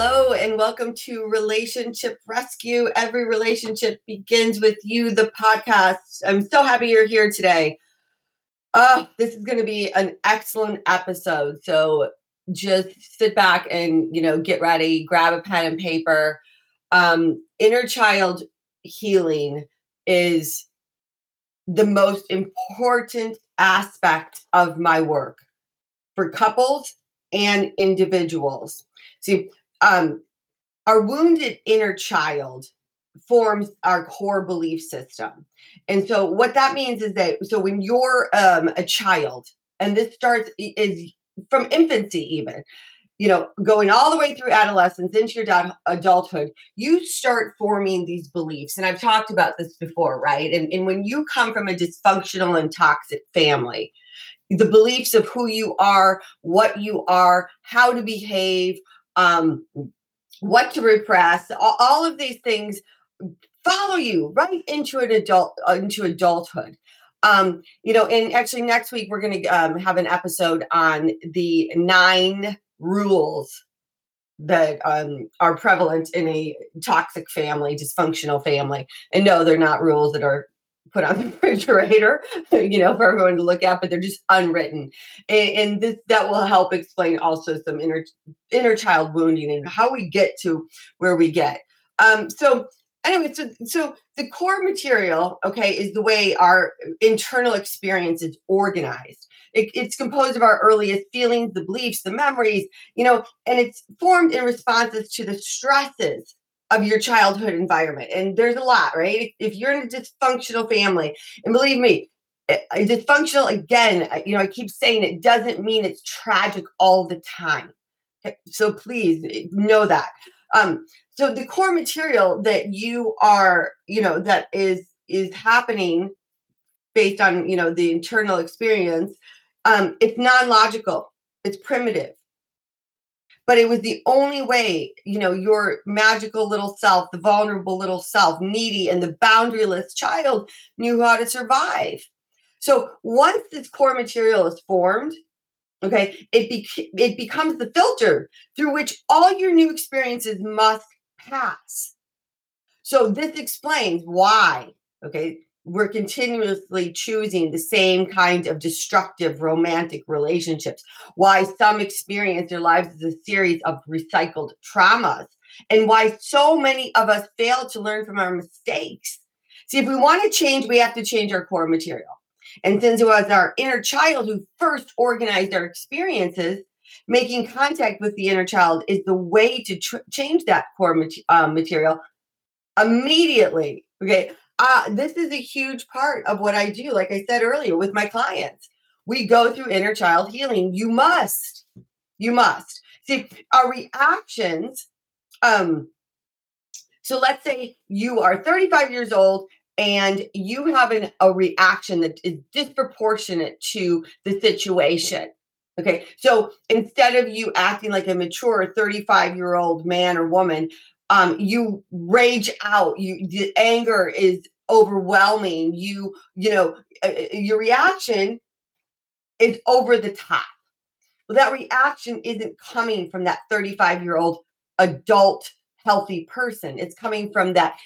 Hello, and welcome to Relationship Rescue. Every relationship begins with you, the podcast. I'm so happy you're here today. Oh, this is going to be an excellent episode. So just sit back and, you know, get ready, grab a pen and paper. Um, inner child healing is the most important aspect of my work for couples and individuals. See, um, our wounded inner child forms our core belief system. And so what that means is that so when you're um, a child, and this starts is from infancy even, you know, going all the way through adolescence into your adulthood, you start forming these beliefs. And I've talked about this before, right? And, and when you come from a dysfunctional and toxic family, the beliefs of who you are, what you are, how to behave, um, what to repress, all, all of these things follow you right into an adult uh, into adulthood. Um, you know, and actually next week we're going to um, have an episode on the nine rules that um, are prevalent in a toxic family, dysfunctional family. And no, they're not rules that are put on the refrigerator, you know, for everyone to look at, but they're just unwritten. And, and this that will help explain also some inner inner child wounding and how we get to where we get. Um, so anyway, so so the core material, okay, is the way our internal experience is organized. It, it's composed of our earliest feelings, the beliefs, the memories, you know, and it's formed in responses to the stresses of your childhood environment. And there's a lot, right? If you're in a dysfunctional family, and believe me, dysfunctional again, you know, I keep saying it doesn't mean it's tragic all the time. So please eh, know that. Um, so the core material that you are, you know, that is is happening based on, you know, the internal experience, um, it's non-logical, it's primitive but it was the only way you know your magical little self the vulnerable little self needy and the boundaryless child knew how to survive. So once this core material is formed okay it be- it becomes the filter through which all your new experiences must pass. So this explains why okay we're continuously choosing the same kind of destructive romantic relationships. Why some experience their lives as a series of recycled traumas, and why so many of us fail to learn from our mistakes. See, if we want to change, we have to change our core material. And since it was our inner child who first organized our experiences, making contact with the inner child is the way to tr- change that core mat- uh, material immediately. Okay uh, this is a huge part of what I do. Like I said earlier with my clients, we go through inner child healing. You must, you must see our reactions. Um, so let's say you are 35 years old and you have an, a reaction that is disproportionate to the situation. Okay, so instead of you acting like a mature 35 year old man or woman, um, you rage out you the anger is overwhelming you you know uh, uh, your reaction is over the top. Well that reaction isn't coming from that 35 year old adult healthy person. It's coming from that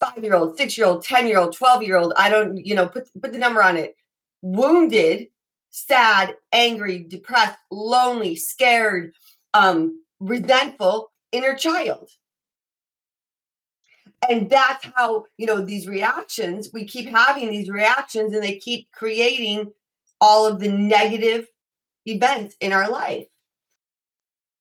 five year old six year old 10 year old 12 year old i don't you know put, put the number on it. Wounded sad angry depressed lonely scared um resentful inner child and that's how you know these reactions we keep having these reactions and they keep creating all of the negative events in our life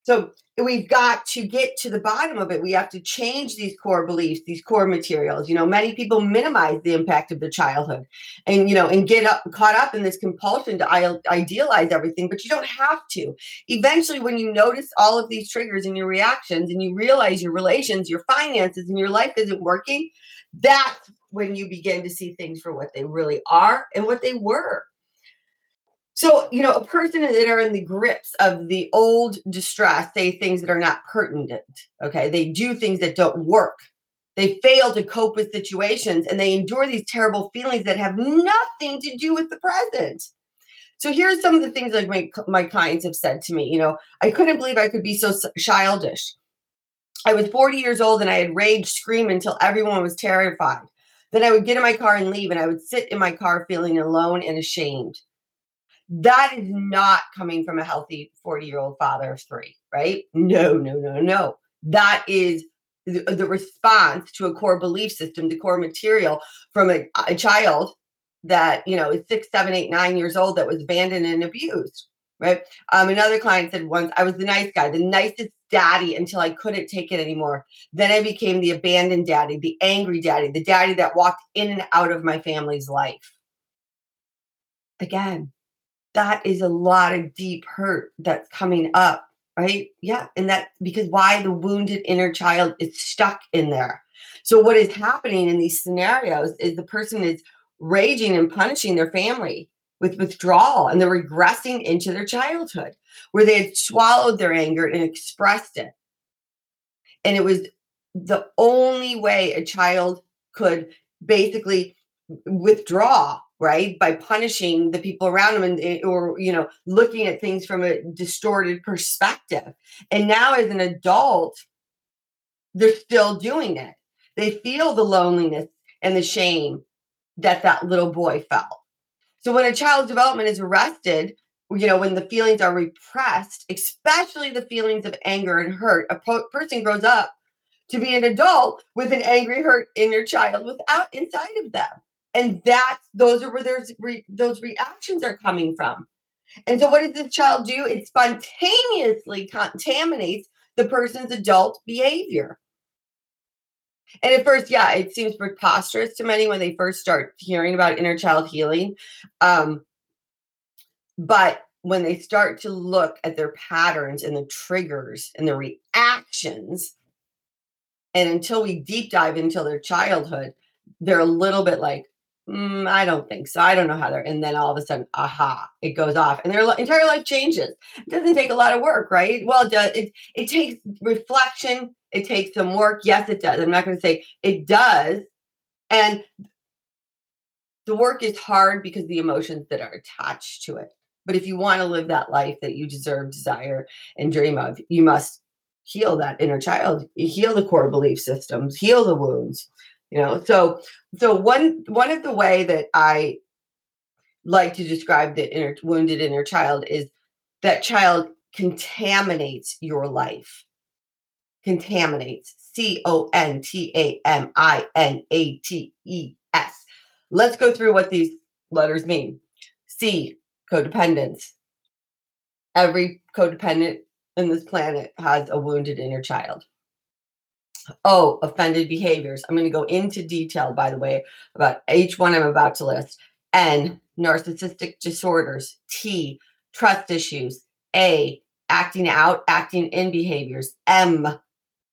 so we've got to get to the bottom of it. We have to change these core beliefs, these core materials. You know, many people minimize the impact of their childhood and, you know, and get up caught up in this compulsion to idealize everything, but you don't have to. Eventually, when you notice all of these triggers and your reactions and you realize your relations, your finances, and your life isn't working, that's when you begin to see things for what they really are and what they were. So, you know, a person that are in the grips of the old distress say things that are not pertinent. Okay. They do things that don't work. They fail to cope with situations and they endure these terrible feelings that have nothing to do with the present. So here's some of the things like my, my clients have said to me. You know, I couldn't believe I could be so childish. I was 40 years old and I had rage scream until everyone was terrified. Then I would get in my car and leave, and I would sit in my car feeling alone and ashamed. That is not coming from a healthy 40 year old father of three, right? No, no, no, no. That is the, the response to a core belief system, the core material from a, a child that, you know, is six, seven, eight, nine years old that was abandoned and abused, right? Um, another client said once, I was the nice guy, the nicest daddy until I couldn't take it anymore. Then I became the abandoned daddy, the angry daddy, the daddy that walked in and out of my family's life. Again, that is a lot of deep hurt that's coming up, right? Yeah. And that because why the wounded inner child is stuck in there. So, what is happening in these scenarios is the person is raging and punishing their family with withdrawal and they're regressing into their childhood where they had swallowed their anger and expressed it. And it was the only way a child could basically withdraw right? By punishing the people around them and eh, or you know looking at things from a distorted perspective. And now as an adult they're still doing it. They feel the loneliness and the shame that that little boy felt. So when a child's development is arrested you know when the feelings are repressed especially the feelings of anger and hurt a po- person grows up to be an adult with an angry hurt inner child without inside of them and that's those are where there's re, those reactions are coming from. And so what does this child do? It spontaneously contaminates the person's adult behavior. And at first yeah it seems preposterous to many when they first start hearing about inner child healing. Um, but when they start to look at their patterns and the triggers and the reactions and until we deep dive into their childhood they're a little bit like mm, I don't think so. I don't know how they're. And then all of a sudden, aha, it goes off, and their entire life changes. It doesn't take a lot of work, right? Well, it does. It, it takes reflection. It takes some work. Yes, it does. I'm not going to say it does. And the work is hard because the emotions that are attached to it. But if you want to live that life that you deserve, desire, and dream of, you must heal that inner child, heal the core belief systems, heal the wounds, you know so so one one of the way that i like to describe the inner wounded inner child is that child contaminates your life. Contaminates c-o-n-t-a-m-i-n-a-t-e-s let's go through what these letters mean. C codependence. Every codependent in this planet has a wounded inner child Oh, offended behaviors. I'm going to go into detail, by the way, about each one I'm about to list. N, narcissistic disorders. T, trust issues. A, acting out, acting in behaviors. M,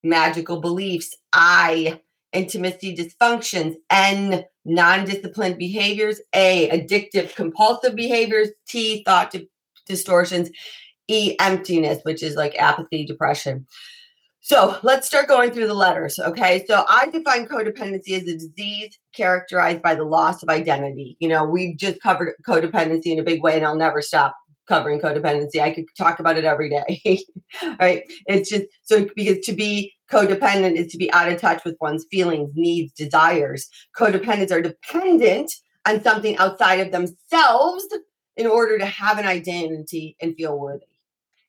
magical beliefs. I, intimacy dysfunctions. N, non disciplined behaviors. A, addictive compulsive behaviors. T, thought distortions. E, emptiness, which is like apathy, depression. So let's start going through the letters. Okay. So I define codependency as a disease characterized by the loss of identity. You know, we've just covered codependency in a big way, and I'll never stop covering codependency. I could talk about it every day. right. It's just so because to be codependent is to be out of touch with one's feelings, needs, desires. Codependents are dependent on something outside of themselves in order to have an identity and feel worthy.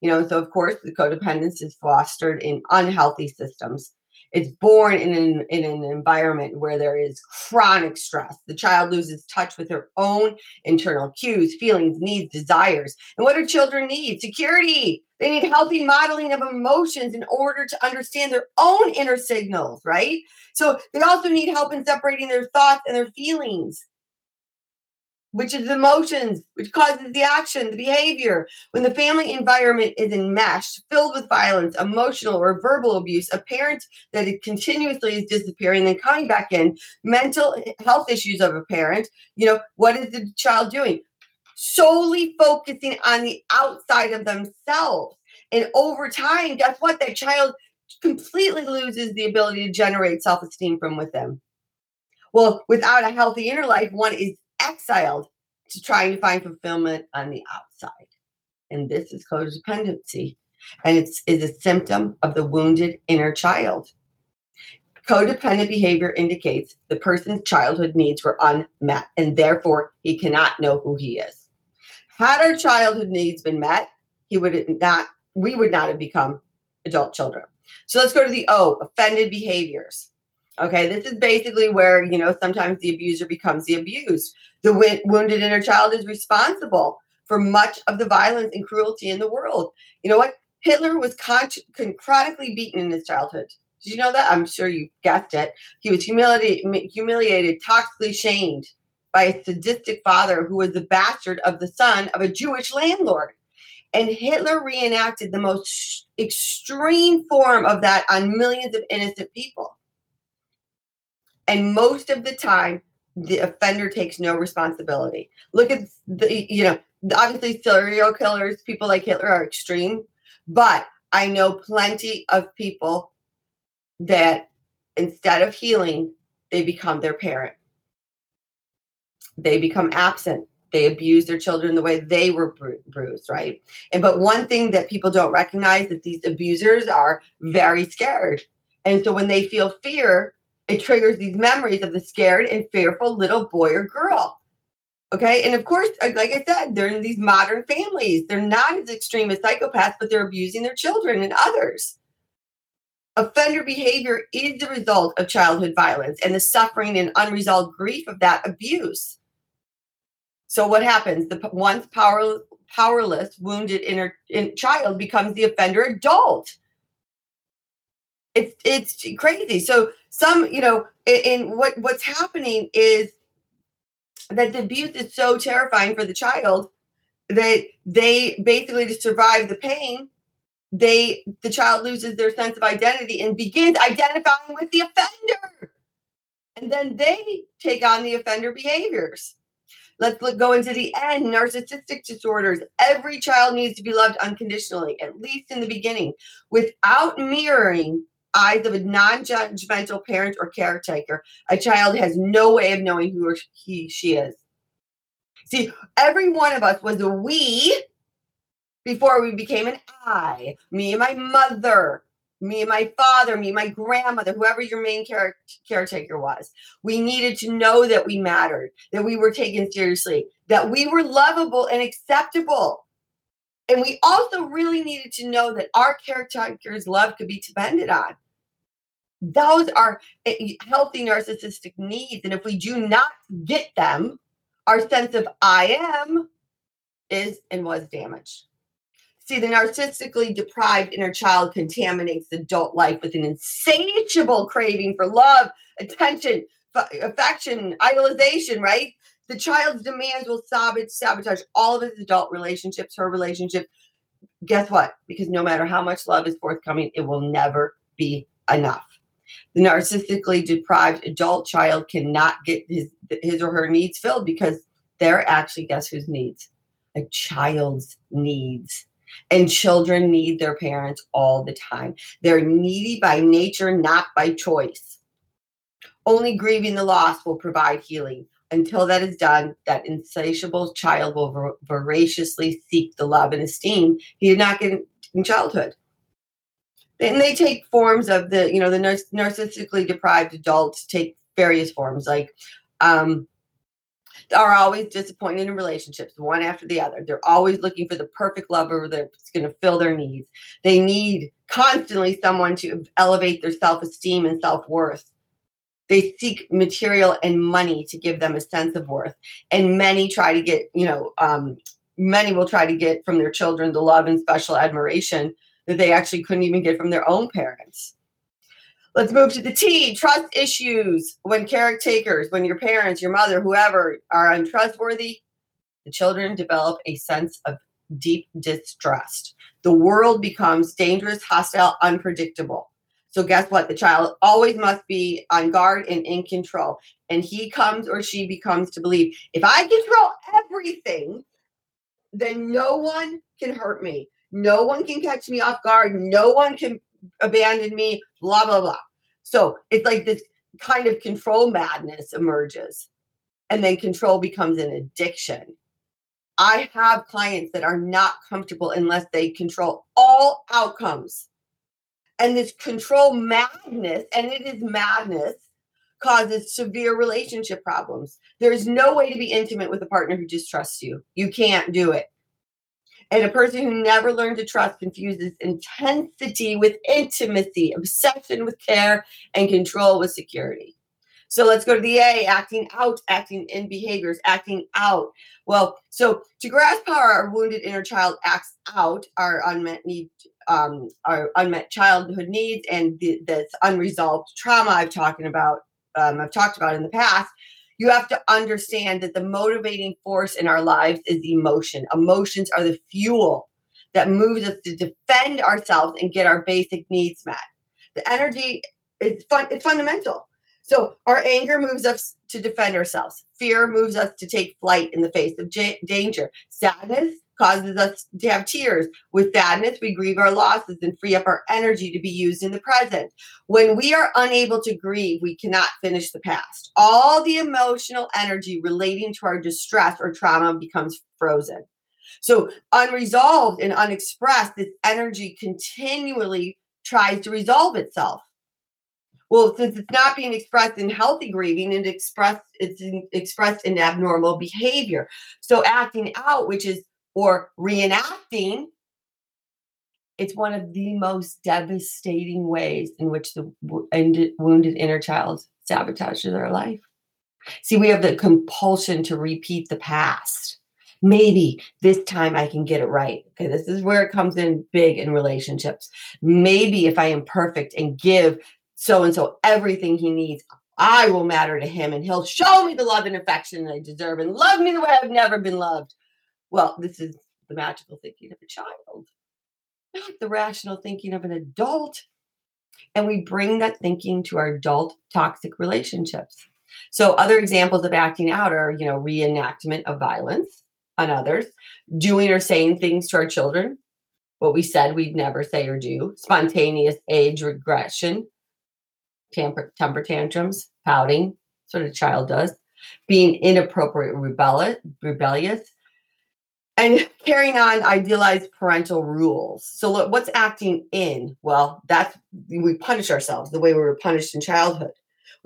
You know, so of course, the codependence is fostered in unhealthy systems. It's born in an, in an environment where there is chronic stress. The child loses touch with their own internal cues, feelings, needs, desires. And what do children need? Security. They need healthy modeling of emotions in order to understand their own inner signals, right? So they also need help in separating their thoughts and their feelings which is emotions, which causes the action, the behavior. When the family environment is enmeshed, filled with violence, emotional or verbal abuse, a parent that it continuously is disappearing, then coming back in, mental health issues of a parent, you know, what is the child doing? Solely focusing on the outside of themselves. And over time, guess what? That child completely loses the ability to generate self esteem from within. Well, without a healthy inner life, one is exiled to trying to find fulfillment on the outside. And this is codependency. and it's is a symptom of the wounded inner child. Codependent behavior indicates the person's childhood needs were unmet and therefore he cannot know who he is. Had our childhood needs been met, he would not we would not have become adult children. So let's go to the O, offended behaviors. Okay, this is basically where, you know, sometimes the abuser becomes the abused. The w- wounded inner child is responsible for much of the violence and cruelty in the world. You know what? Hitler was con- chronically beaten in his childhood. Did you know that? I'm sure you guessed it. He was humiliated, humiliated, toxically shamed by a sadistic father who was the bastard of the son of a Jewish landlord. And Hitler reenacted the most extreme form of that on millions of innocent people. And most of the time, the offender takes no responsibility. Look at the, you know, obviously serial killers, people like Hitler are extreme, but I know plenty of people that instead of healing, they become their parent. They become absent. They abuse their children the way they were bru- bruised, right? And but one thing that people don't recognize that these abusers are very scared. And so when they feel fear, it triggers these memories of the scared and fearful little boy or girl. Okay. And of course, uh, like I said, they're in these modern families. They're not as extreme as psychopaths, but they're abusing their children and others. Offender behavior is the result of childhood violence and the suffering and unresolved grief of that abuse. So, what happens? The once power, powerless, wounded inner in child becomes the offender adult. It's it's crazy. So, some you know, in what what's happening is that the abuse is so terrifying for the child that they basically to survive the pain. They the child loses their sense of identity and begins identifying with the offender. And then they take on the offender behaviors. Let's look, go into the end. Narcissistic disorders. Every child needs to be loved unconditionally at least in the beginning without mirroring eyes of a non-judgmental parent or caretaker a child has no way of knowing who he she is see every one of us was a we before we became an I. Me and my mother, me and my father, me and my grandmother, whoever your main care- caretaker was. We needed to know that we mattered, that we were taken seriously, that we were lovable and acceptable. And we also really needed to know that our caretaker's love could be depended on. Those are eh, healthy narcissistic needs. And if we do not get them, our sense of I am is and was damaged. See, the narcissistically deprived inner child contaminates adult life with an insatiable craving for love, attention, affection, idolization, right? The child's demands will sabotage, sabotage all of his adult relationships, her relationship. Guess what? Because no matter how much love is forthcoming, it will never be enough. The narcissically deprived adult child cannot get his, his or her needs filled because they're actually, guess whose needs? A child's needs. And children need their parents all the time. They're needy by nature, not by choice. Only grieving the loss will provide healing. Until that is done, that insatiable child will voraciously seek the love and esteem he did not get in childhood. And they take forms of the, you know, the narcissistically deprived adults take various forms like um, are always disappointed in relationships, one after the other. They're always looking for the perfect lover that's going to fill their needs. They need constantly someone to elevate their self esteem and self worth. They seek material and money to give them a sense of worth. And many try to get, you know, um, many will try to get from their children the love and special admiration that they actually couldn't even get from their own parents. Let's move to the T trust issues. When caretakers, when your parents, your mother, whoever are untrustworthy, the children develop a sense of deep distrust. The world becomes dangerous, hostile, unpredictable. So, guess what? The child always must be on guard and in control. And he comes or she becomes to believe if I control everything, then no one can hurt me. No one can catch me off guard. No one can abandon me, blah, blah, blah. So it's like this kind of control madness emerges. And then control becomes an addiction. I have clients that are not comfortable unless they control all outcomes. And this control madness, and it is madness, causes severe relationship problems. There is no way to be intimate with a partner who distrusts you. You can't do it. And a person who never learned to trust confuses intensity with intimacy, obsession with care, and control with security. So let's go to the A, acting out, acting in behaviors, acting out. Well, so to grasp how our wounded inner child acts out our unmet need, um, our unmet childhood needs, and the, this unresolved trauma I've talking about, um, I've talked about in the past. You have to understand that the motivating force in our lives is emotion. Emotions are the fuel that moves us to defend ourselves and get our basic needs met. The energy is fun. It's fundamental so our anger moves us to defend ourselves. Fear moves us to take flight in the face of j- danger. Sadness causes us to have tears. With sadness, we grieve our losses and free up our energy to be used in the present. When we are unable to grieve, we cannot finish the past. All the emotional energy relating to our distress or trauma becomes frozen. So, unresolved and unexpressed, this energy continually tries to resolve itself. Well, since it's not being expressed in healthy grieving, and expressed it's in, expressed in abnormal behavior. So acting out, which is or reenacting, it's one of the most devastating ways in which the wounded inner child sabotages our life. See, we have the compulsion to repeat the past. Maybe this time I can get it right. Okay, this is where it comes in big in relationships. Maybe if I am perfect and give so and so everything he needs. I will matter to him and he'll show me the love and affection that I deserve and love me the way I've never been loved. Well, this is the magical thinking of a child, not the rational thinking of an adult. And we bring that thinking to our adult toxic relationships. So, other examples of acting out are, you know, reenactment of violence on others, doing or saying things to our children, what we said we'd never say or do, spontaneous age regression, temper, temper tantrums, pouting, sort of child does, being inappropriate, rebellious, and carrying on idealized parental rules. So, what's acting in? Well, that's we punish ourselves the way we were punished in childhood.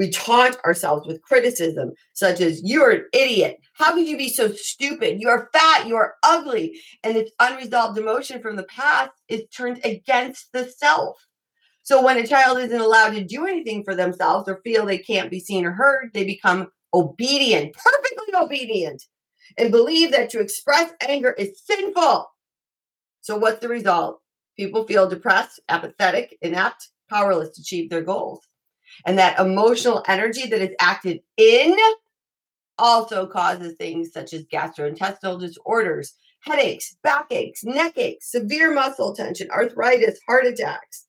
We taunt ourselves with criticism, such as, You're an idiot. How could you be so stupid? You are fat. You are ugly. And this unresolved emotion from the past is turned against the self. So when a child isn't allowed to do anything for themselves or feel they can't be seen or heard, they become obedient, perfectly obedient, and believe that to express anger is sinful. So what's the result? People feel depressed, apathetic, inept, powerless to achieve their goals. And that emotional energy that is acted in also causes things such as gastrointestinal disorders, headaches, backaches, neck aches, severe muscle tension, arthritis, heart attacks.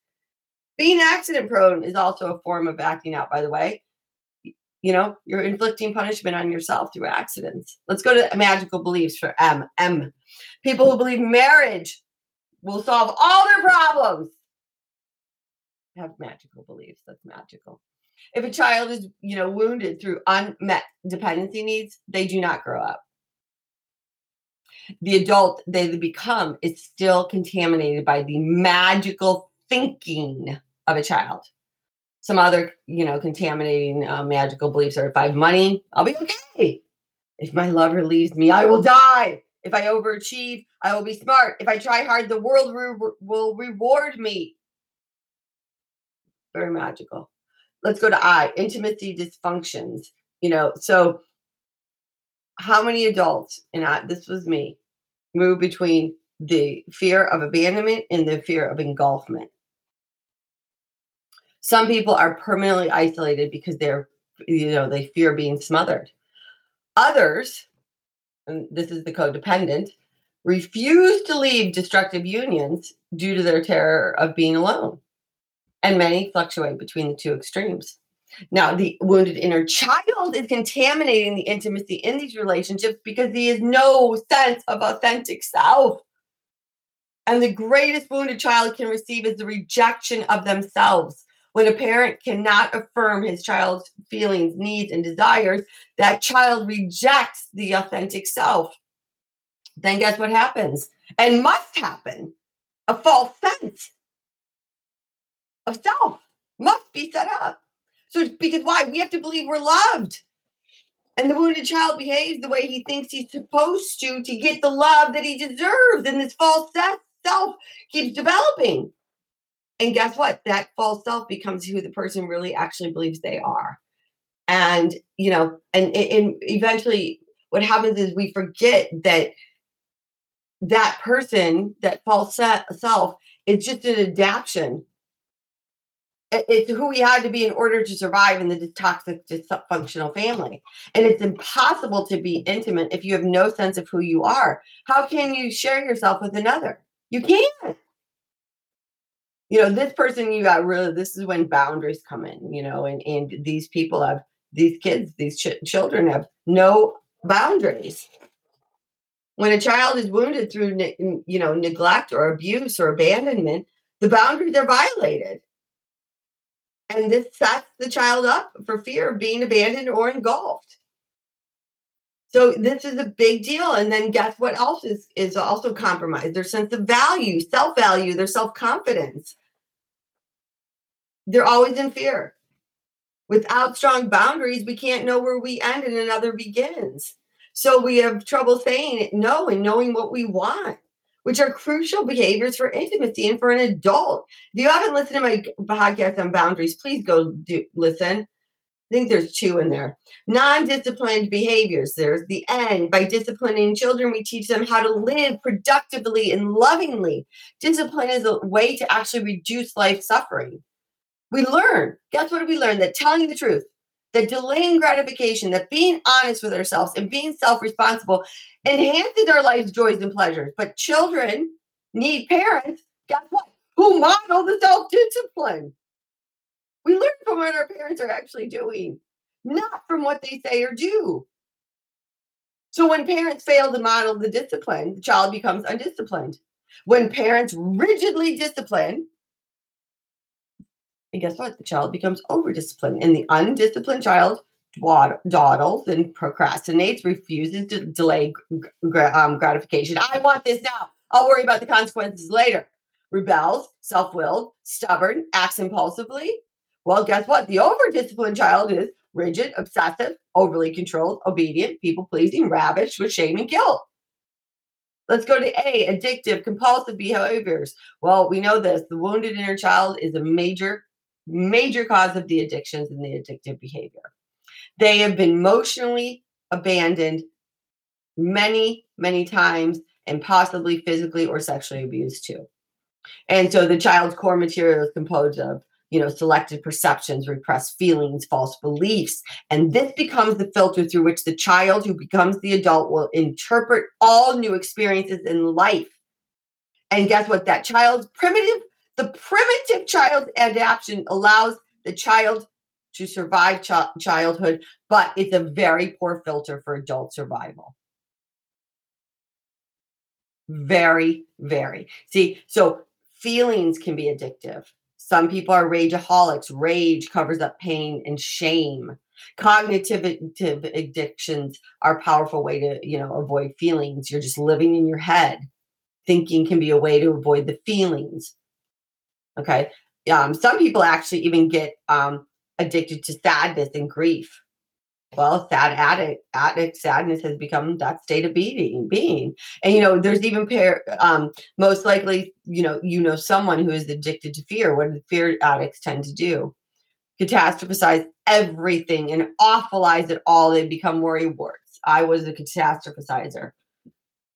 Being accident prone is also a form of acting out, by the way. You know, you're inflicting punishment on yourself through accidents. Let's go to magical beliefs for M. M. People who believe marriage will solve all their problems have magical beliefs. That's magical. If a child is, you know, wounded through unmet dependency needs, they do not grow up. The adult they become is still contaminated by the magical thinking of a child. Some other, you know, contaminating uh, magical beliefs are if I have money, I'll be okay. If my lover leaves me, I will die. If I overachieve, I will be smart. If I try hard, the world re- will reward me. Very magical. Let's go to I intimacy dysfunctions. You know, so how many adults, and I, this was me, move between the fear of abandonment and the fear of engulfment? Some people are permanently isolated because they're, you know, they fear being smothered. Others, and this is the codependent, refuse to leave destructive unions due to their terror of being alone. And many fluctuate between the two extremes. Now, the wounded inner child is contaminating the intimacy in these relationships because he has no sense of authentic self. And the greatest wounded child can receive is the rejection of themselves. When a parent cannot affirm his child's feelings, needs, and desires, that child rejects the authentic self. then guess what happens? And must happen a false sense of self must be set up. So, because why? We have to believe we're loved. And the wounded child behaves the way he thinks he's supposed to to get the love that he deserves. And this false self keeps developing. And guess what? That false self becomes who the person really actually believes they are. And, you know, and, and eventually what happens is we forget that that person, that false self, is just an adaptation. It's who we had to be in order to survive in the toxic dysfunctional family. And it's impossible to be intimate if you have no sense of who you are. How can you share yourself with another? You can't you know this person you got really this is when boundaries come in you know and and these people have these kids these ch- children have no boundaries when a child is wounded through you know neglect or abuse or abandonment the boundaries are violated and this sets the child up for fear of being abandoned or engulfed. So this is a big deal. And then guess what else is, is also compromised? Their sense of value, self-value, their self-confidence. They're always in fear. Without strong boundaries, we can't know where we end and another begins. So we have trouble saying no and knowing what we want which are crucial behaviors for intimacy and for an adult. If you haven't listened to my podcast on boundaries, please go do, listen. I think there's two in there. Non disciplined behaviors. There's the end. By disciplining children, we teach them how to live productively and lovingly. Discipline is a way to actually reduce life suffering. We learn. Guess what we learn? That telling the truth, that delaying gratification, that being honest with ourselves and being self responsible enhances our life's joys and pleasures. But children need parents, guess what? Who model the self discipline. We learn from what our parents are actually doing, not from what they say or do. So when parents fail to model the discipline, the child becomes undisciplined. When parents rigidly discipline, and guess what? The child becomes over disciplined. And the undisciplined child dawdles and procrastinates, refuses to delay um, gratification. I want this now. I'll worry about the consequences later. Rebels, self willed, stubborn, acts impulsively. Well, guess what? The over disciplined child is rigid, obsessive, overly controlled, obedient, people pleasing, ravished with shame and guilt. Let's go to A, addictive, compulsive behaviors. Well, we know this the wounded inner child is a major, major cause of the addictions and the addictive behavior. They have been emotionally abandoned many, many times and possibly physically or sexually abused too. And so the child's core material is composed of, you know, selected perceptions, repressed feelings, false beliefs. And this becomes the filter through which the child who becomes the adult will interpret all new experiences in life. And guess what? That child's primitive, the primitive child's adaptation allows the child to survive ch- childhood, but it's a very poor filter for adult survival. Very, very. See, so feelings can be addictive. Some people are rageaholics. Rage covers up pain and shame. Cognitive addictions are a powerful way to, you know, avoid feelings. You're just living in your head. Thinking can be a way to avoid the feelings. Okay. Um, some people actually even get um, addicted to sadness and grief. Well, sad addict, addict sadness has become that state of being. Being, and you know, there's even pair. Um, most likely, you know, you know someone who is addicted to fear. What do fear addicts tend to do? Catastrophize everything and awfulize it all. They become worry warts. I was a catastrophizer.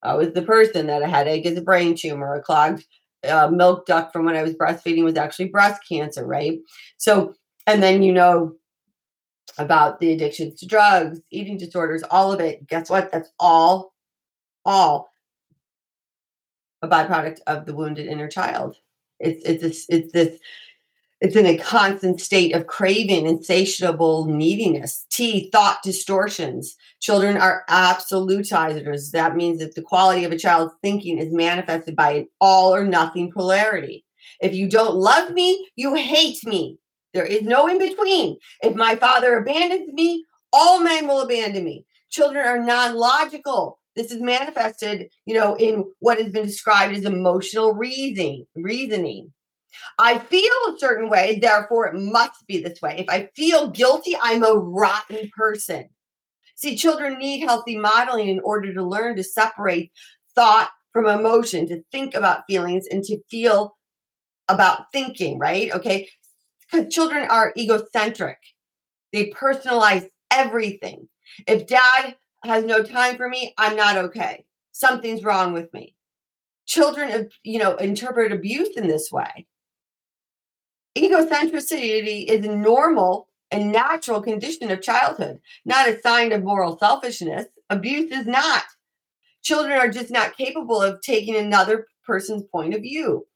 I was the person that a headache is a brain tumor, a clogged uh, milk duct from when I was breastfeeding was actually breast cancer, right? So and then you know about the addictions to drugs, eating disorders, all of it. Guess what? That's all, all a byproduct of the wounded inner child. It's it's this it's this it's in a constant state of craving, insatiable neediness. T, thought distortions. Children are absolutizers. That means that the quality of a child's thinking is manifested by an all or nothing polarity. If you don't love me, you hate me. There is no in between. If my father abandons me, all men will abandon me. Children are non logical. this is manifested, you know, in what has been described as emotional reasoning. Reasoning. I feel a certain way, therefore it must be this way. If I feel guilty, I'm a rotten person. See, children need healthy modeling in order to learn to separate thought from emotion, to think about feelings and to feel about thinking, right? Okay. Because children are egocentric, they personalize everything. If dad has no time for me, I'm not okay. Something's wrong with me. Children, you know, interpret abuse in this way. Egocentricity is a normal and natural condition of childhood, not a sign of moral selfishness. Abuse is not. Children are just not capable of taking another person's point of view.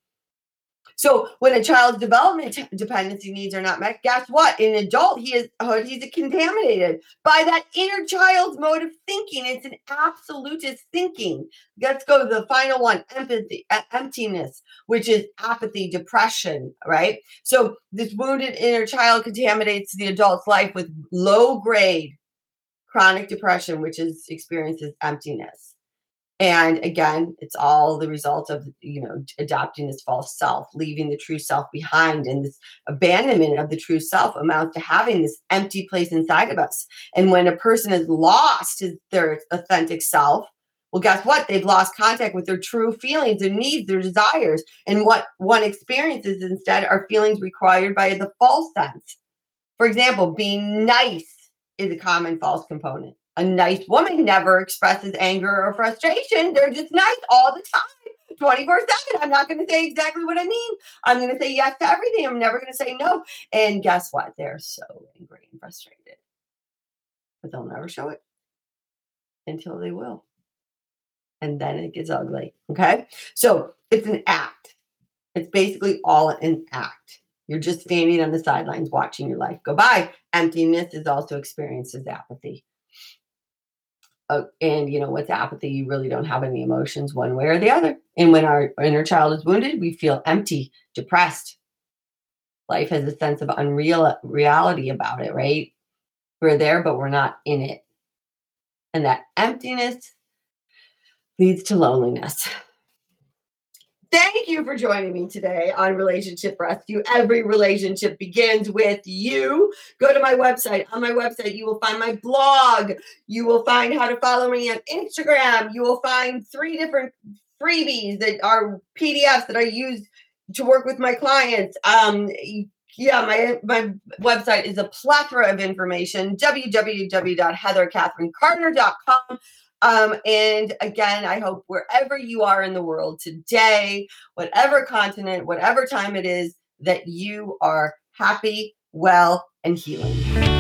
So when a child's development dependency needs are not met, guess what? In an adult, he is oh, he's contaminated by that inner child's mode of thinking. It's an absolutist thinking. Let's go to the final one: empathy, emptiness, which is apathy, depression. Right. So this wounded inner child contaminates the adult's life with low grade chronic depression, which is experiences emptiness and again it's all the result of you know adopting this false self leaving the true self behind and this abandonment of the true self amounts to having this empty place inside of us. And when a person has lost their authentic self well guess what? They've lost contact with their true feelings their needs their desires and what one experiences instead are feelings required by the false sense. For example being nice is a common false component a nice woman never expresses anger or frustration. They're just nice all the time, 24 7. I'm not going to say exactly what I mean. I'm going to say yes to everything. I'm never going to say no. And guess what? They're so angry and frustrated, but they'll never show it until they will. And then it gets ugly. Okay. So it's an act. It's basically all an act. You're just standing on the sidelines watching your life go by. Emptiness is also experienced as apathy uh, and you know with apathy you really don't have any emotions one way or the other. And when our inner child is wounded we feel empty depressed. Life has a sense of unreal reality about it right? We're there but we're not in it. And that emptiness leads to loneliness Thank you for joining me today on Relationship Rescue. Every relationship begins with you. Go to my website. On my website, you will find my blog. You will find how to follow me on Instagram. You will find three different freebies that are PDFs that I use to work with my clients. Um, yeah, my my website is a plethora of information. www.heathercatherinecarter.com. Um, and again, I hope wherever you are in the world today, whatever continent, whatever time it is, that you are happy, well, and healing.